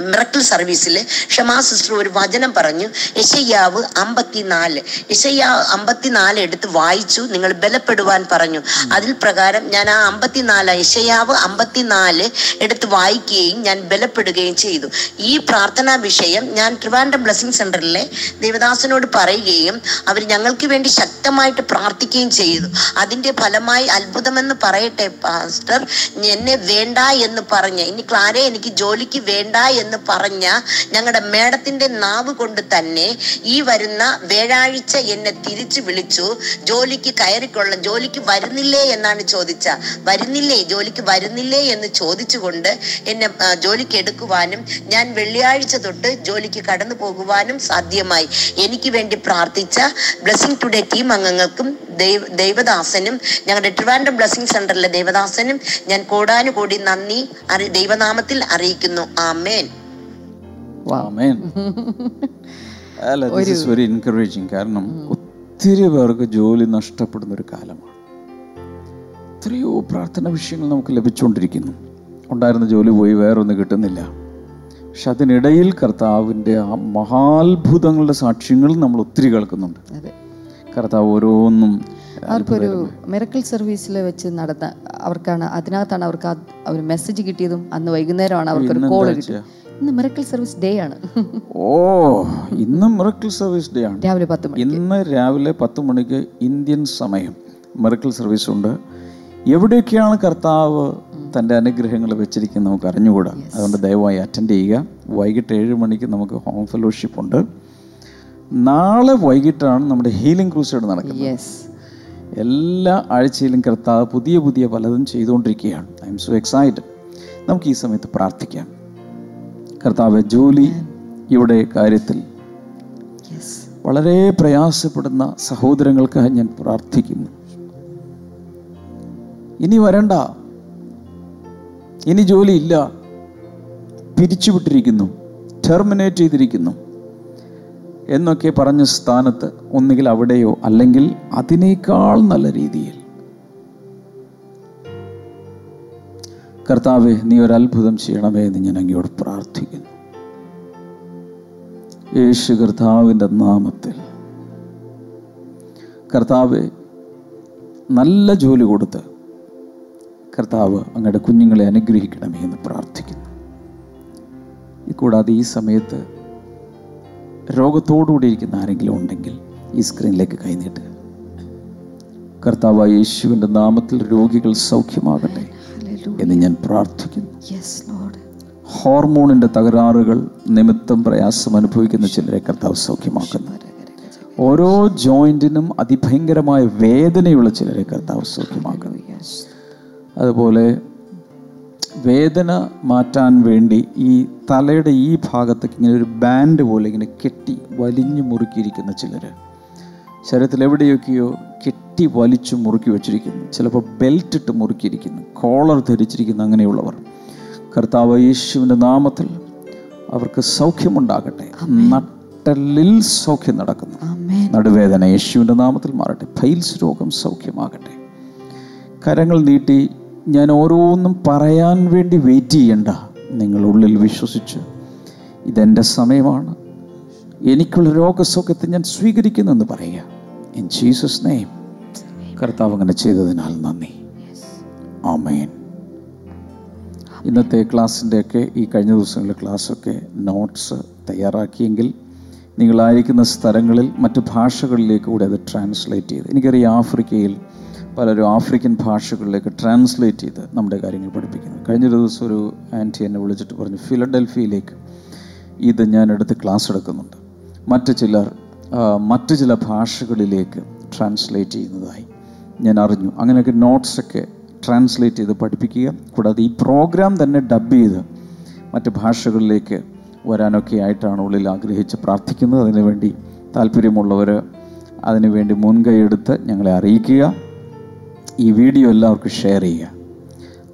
മിറക്കിൾ സർവീസിൽ ഷമാ സിസ്റ്റർ ഒരു വചനം പറഞ്ഞു യശയ്യാവ് അമ്പത്തിനാല്. യശയ്യാവ് അമ്പത്തിനാല് എടുത്ത് വായിച്ചു നിങ്ങൾ ബലപ്പെടുവാൻ പറഞ്ഞു. അതിൽ പ്രകാരം ഞാൻ ആ അമ്പത്തിനാല് യശയ്യാവ് അമ്പത്തിനാല് എടുത്ത് വായിക്കുകയും ഞാൻ ബലപ്പെടുകയും ചെയ്തു. ഈ പ്രാർത്ഥനാ വിഷയം ഞാൻ ട്രിവാൻഡ്രം ബ്ലസ്സിംഗ് സെന്ററിലെ ദേവദാസനോട് പറയുകയും അവർ ഞങ്ങൾക്ക് വേണ്ടി ശക്തമായിട്ട് പ്രാർത്ഥിക്കുകയും ചെയ്തു. അതിന്റെ ഫലമായി അത്ഭുതമെന്ന് പറയട്ടെ പാസ്റ്റർ എന്നെ വേണ്ട എന്ന് പറഞ്ഞ് ഇനി ക്ലാരെ എനിക്ക് ജോലിക്ക് വേണ്ട എന്ന് പറഞ്ഞ ഞങ്ങളുടെ മേഡത്തിന്റെ നാവ് കൊണ്ട് തന്നെ ഈ വരുന്ന വ്യാഴാഴ്ച എന്നെ തിരിച്ചു വിളിച്ചു. ജോലിക്ക് കയറിക്കൊള്ള ജോലിക്ക് വരുന്നില്ലേ എന്നാണ് ചോദിച്ച. വരുന്നില്ലേ ജോലിക്ക് വരുന്നില്ലേ എന്ന് ചോദിച്ചുകൊണ്ട് എന്നെ ജോലിക്ക് എടുക്കുവാനും ഞാൻ വെള്ളിയാഴ്ച തൊട്ട് ജോലിക്ക് കടന്നു പോകുവാനും സാധ്യമായി. എനിക്ക് വേണ്ടി പ്രാർത്ഥിച്ച ബ്ലസ്സിംഗ് ടുഡേ ടീം അംഗങ്ങൾക്കും ദൈവ ദൈവദാസനും ഞങ്ങളുടെ ട്രിവാൻഡ്രം ബ്ലസ്സിംഗ് സെന്ററിലെ ദേവദാസനും ഞാൻ കോടാനുകോടി നന്ദി ദൈവനാമത്തിൽ അറിയിക്കുന്നു. ആമേൻ. അല്ല ദിസ് ഇസ് വെരി എൻകറേജിങ് കാരണം ഒത്തിരി പേർക്ക് ജോലി നഷ്ടപ്പെടുന്ന ഒരു കാലമാണ്. എത്രയോ പ്രാർത്ഥന വിഷയങ്ങൾ നമുക്ക് ലഭിച്ചുകൊണ്ടിരിക്കുന്നു. ഉണ്ടായിരുന്ന ജോലി പോയി വേറൊന്നും കിട്ടുന്നില്ല. പക്ഷെ അതിനിടയിൽ കർത്താവിന്റെ ആ മഹാത്ഭുതങ്ങളുടെ സാക്ഷ്യങ്ങൾ നമ്മൾ ഒത്തിരി കേൾക്കുന്നുണ്ട്. കർത്താവ് ഓരോന്നും അവർക്കൊരു മിറക്കിൾ സർവീസിൽ വെച്ച് നടന്ന അവർക്കാണ് അതിനകത്താണ് അവർക്ക് ഒരു മെസ്സേജ് കിട്ടിയതും അന്ന് വൈകുന്നേരമാണ് അവർക്കൊരു കോൾ കിട്ടിയത്. ഇന്ന് മിറക്കിൾ സർവീസ് ഡേ ആണ്. ഓ ഇന്ന് മിറക്കിൾ സർവീസ് ഡേ ആണ്. രാവിലെ പത്ത് മണി ഇന്ന് രാവിലെ പത്ത് മണിക്ക് ഇന്ത്യൻ സമയം മിറക്കിൾ സർവീസ് ഉണ്ട്. എവിടെയൊക്കെയാണ് കർത്താവ് തന്റെ അനുഗ്രഹങ്ങൾ വെച്ചിരിക്കുന്നത് നമുക്ക് അറിഞ്ഞുകൂടാ. അതുകൊണ്ട് ദയവായി അറ്റൻഡ് ചെയ്യുക. വൈകിട്ട് ഏഴ് മണിക്ക് നമുക്ക് ഹോം ഫെലോഷിപ്പ് ഉണ്ട്. നാളെ വൈകിട്ടാണ് നമ്മുടെ ഹീലിംഗ് ക്രൂസൈഡ് നടക്കുന്നത്. എല്ലാ ആഴ്ചയിലും കർത്താവ് പുതിയ പുതിയ പലതും ചെയ്തുകൊണ്ടിരിക്കുകയാണ്. ഐ എം സോ എക്സൈറ്റഡ് നമുക്ക് ഈ സമയത്ത് പ്രാർത്ഥിക്കാം. കർത്താവ് ജോലി ഇവിടെ കാര്യത്തിൽ വളരെ പ്രയാസപ്പെടുന്ന സഹോദരങ്ങൾക്ക് ഞാൻ പ്രാർത്ഥിക്കുന്നു. ഇനി വരണ്ട. ഇനി ജോലിയില്ല പിരിച്ചുവിട്ടിരിക്കുന്നു. ടെർമിനേറ്റ് ചെയ്തിരിക്കുന്നു. എന്നൊക്കെ പറഞ്ഞ സ്ഥാനത്ത് ഒന്നുകിൽ അവിടെയോ അല്ലെങ്കിൽ അതിനേക്കാൾ നല്ല രീതിയിൽ കർത്താവെ നീ ഒരു അത്ഭുതം ചെയ്യണമേ എന്ന് ഞാൻ അങ്ങയോട് പ്രാർത്ഥിക്കുന്നു. യേശു കർത്താവിന്റെ നാമത്തിൽ. കർത്താവ് നല്ല ജോലി കൊടുത്ത് കർത്താവ് അങ്ങയുടെ കുഞ്ഞുങ്ങളെ അനുഗ്രഹിക്കണമേ എന്ന് പ്രാർത്ഥിക്കുന്നു. കൂടാതെ ഈ സമയത്ത് രോഗത്തോടുകൂടി ഇരിക്കുന്ന ആരെങ്കിലും ഉണ്ടെങ്കിൽ ഈ സ്ക്രീനിലേക്ക് കൈനീട്ടുക. കർത്താവ് യേശുവിന്റെ നാമത്തിൽ രോഗികൾ സൗഖ്യമാകട്ടെ. എന്ന് ഞാൻ പ്രാർത്ഥിക്കുന്നു. ഹോർമോണിന്റെ തകരാറുകൾ നിമിത്തം പ്രയാസം അനുഭവിക്കുന്ന ചിലരെ കർത്താവ് സൗഖ്യമാക്കുന്നു. ഓരോ ജോയിന്റിനും അതിഭയങ്കരമായ വേദനയുള്ള ചിലരെ കർത്താവ് സൗഖ്യമാക്കുന്നു. അതുപോലെ വേദന മാറ്റാൻ വേണ്ടി ഈ തലയുടെ ഈ ഭാഗത്തേക്ക് ഇങ്ങനെ ഒരു ബാൻഡ് പോലെ ഇങ്ങനെ കെട്ടി വലിഞ്ഞു മുറുക്കിയിരിക്കുന്ന ചിലർ ശരീരത്തിൽ എവിടെയൊക്കെയോ കെട്ടി വലിച്ചു മുറുക്കി വെച്ചിരിക്കുന്നു. ചിലപ്പോൾ ബെൽറ്റ് ഇട്ട് മുറുക്കിയിരിക്കുന്നു. കോളർ ധരിച്ചിരിക്കുന്ന അങ്ങനെയുള്ളവർ. കർത്താവ് യേശുവിന്റെ നാമത്തിൽ അവർക്ക് സൗഖ്യമുണ്ടാകട്ടെ. നട്ടലിൽ സൗഖ്യം നടക്കുന്നു. നടുവേദന യേശുവിന്റെ നാമത്തിൽ മാറട്ടെ. ഫൈൽസ് രോഗം സൗഖ്യമാകട്ടെ. കരങ്ങൾ നീട്ടി ഞാൻ ഓരോന്നും പറയാൻ വേണ്ടി വെയിറ്റ് ചെയ്യണ്ട. നിങ്ങളുള്ളിൽ വിശ്വസിച്ച് ഇതെന്റെ സമയമാണ്. എനിക്കുള്ള രോഗസൗഖ്യത്തെ ഞാൻ സ്വീകരിക്കുന്നു എന്ന് പറയുക. ഇൻ ജീസസ് നെയ്ം കർത്താവ് അങ്ങനെ ചെയ്തതിനാൽ നന്ദി. ആമേൻ. ഇന്നത്തെ ക്ലാസ്സിന്റെയൊക്കെ ഈ കഴിഞ്ഞ ദിവസങ്ങളിലെ ക്ലാസ്സൊക്കെ നോട്ട്സ് തയ്യാറാക്കിയെങ്കിൽ നിങ്ങളായിരിക്കുന്ന സ്ഥലങ്ങളിൽ മറ്റ് ഭാഷകളിലേക്ക് കൂടി അത് ട്രാൻസ്ലേറ്റ് ചെയ്ത് എനിക്കറിയാം ആഫ്രിക്കയിൽ പലരും ആഫ്രിക്കൻ ഭാഷകളിലേക്ക് ട്രാൻസ്ലേറ്റ് ചെയ്ത് നമ്മുടെ കാര്യങ്ങൾ പഠിപ്പിക്കുന്നു. കഴിഞ്ഞ ദിവസം ഒരു ആന്റി എന്നെ വിളിച്ചിട്ട് പറഞ്ഞു ഫിലഡൽഫിയയിലേക്ക് ഇത് ഞാൻ എടുത്ത് ക്ലാസ് എടുക്കുന്നുണ്ട്. മറ്റു ചിലർ മറ്റ് ചില ഭാഷകളിലേക്ക് ട്രാൻസ്ലേറ്റ് ചെയ്യുന്നതായി. ഞാൻ അറിഞ്ഞു. അങ്ങനെയൊക്കെ നോട്ട്സൊക്കെ ട്രാൻസ്ലേറ്റ് ചെയ്ത് പഠിപ്പിക്കുക. കൂടാതെ ഈ പ്രോഗ്രാം തന്നെ ഡബ് ചെയ്ത് മറ്റ് ഭാഷകളിലേക്ക് വരാനൊക്കെ ആയിട്ടാണ് ഉള്ളിൽ ആഗ്രഹിച്ച് പ്രാർത്ഥിക്കുന്നത്. അതിനുവേണ്ടി താല്പര്യമുള്ളവർ അതിനുവേണ്ടി മുൻകൈയെടുത്ത് ഞങ്ങളെ അറിയിക്കുക. ഈ വീഡിയോ എല്ലാവർക്കും ഷെയർ ചെയ്യുക.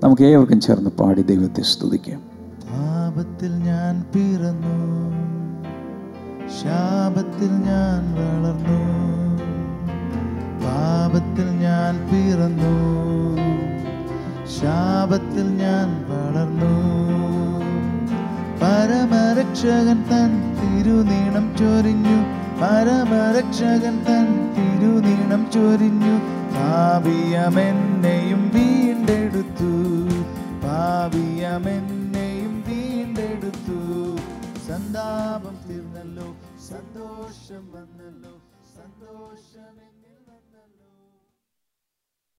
നമുക്ക് ഏവർക്കും ചേർന്ന് പാടി ദൈവത്തെ സ്തുതിക്കാം. പാപത്തിൽ ഞാൻ പിറന്നു. ശാപത്തിൽ ഞാൻ വളർന്നു. പാപത്തിൽ ഞാൻ പിറന്നു. ശാപത്തിൽ ഞാൻ വളർന്നു. പരമരക്ഷകൻ തൻ തിരുനീണം ചൊരിഞ്ഞു. പരമരക്ഷകൻ തൻ തിരുനീണം ചൊരിഞ്ഞു. പാപിയമെന്നെയും വീണ്ടെടുത്തു. പാപിയമെന്നെയും വീണ്ടെടുത്തു. സന്താപം തീർന്നല്ലോ. സന്തോഷം വന്നല്ലോ. സന്തോഷം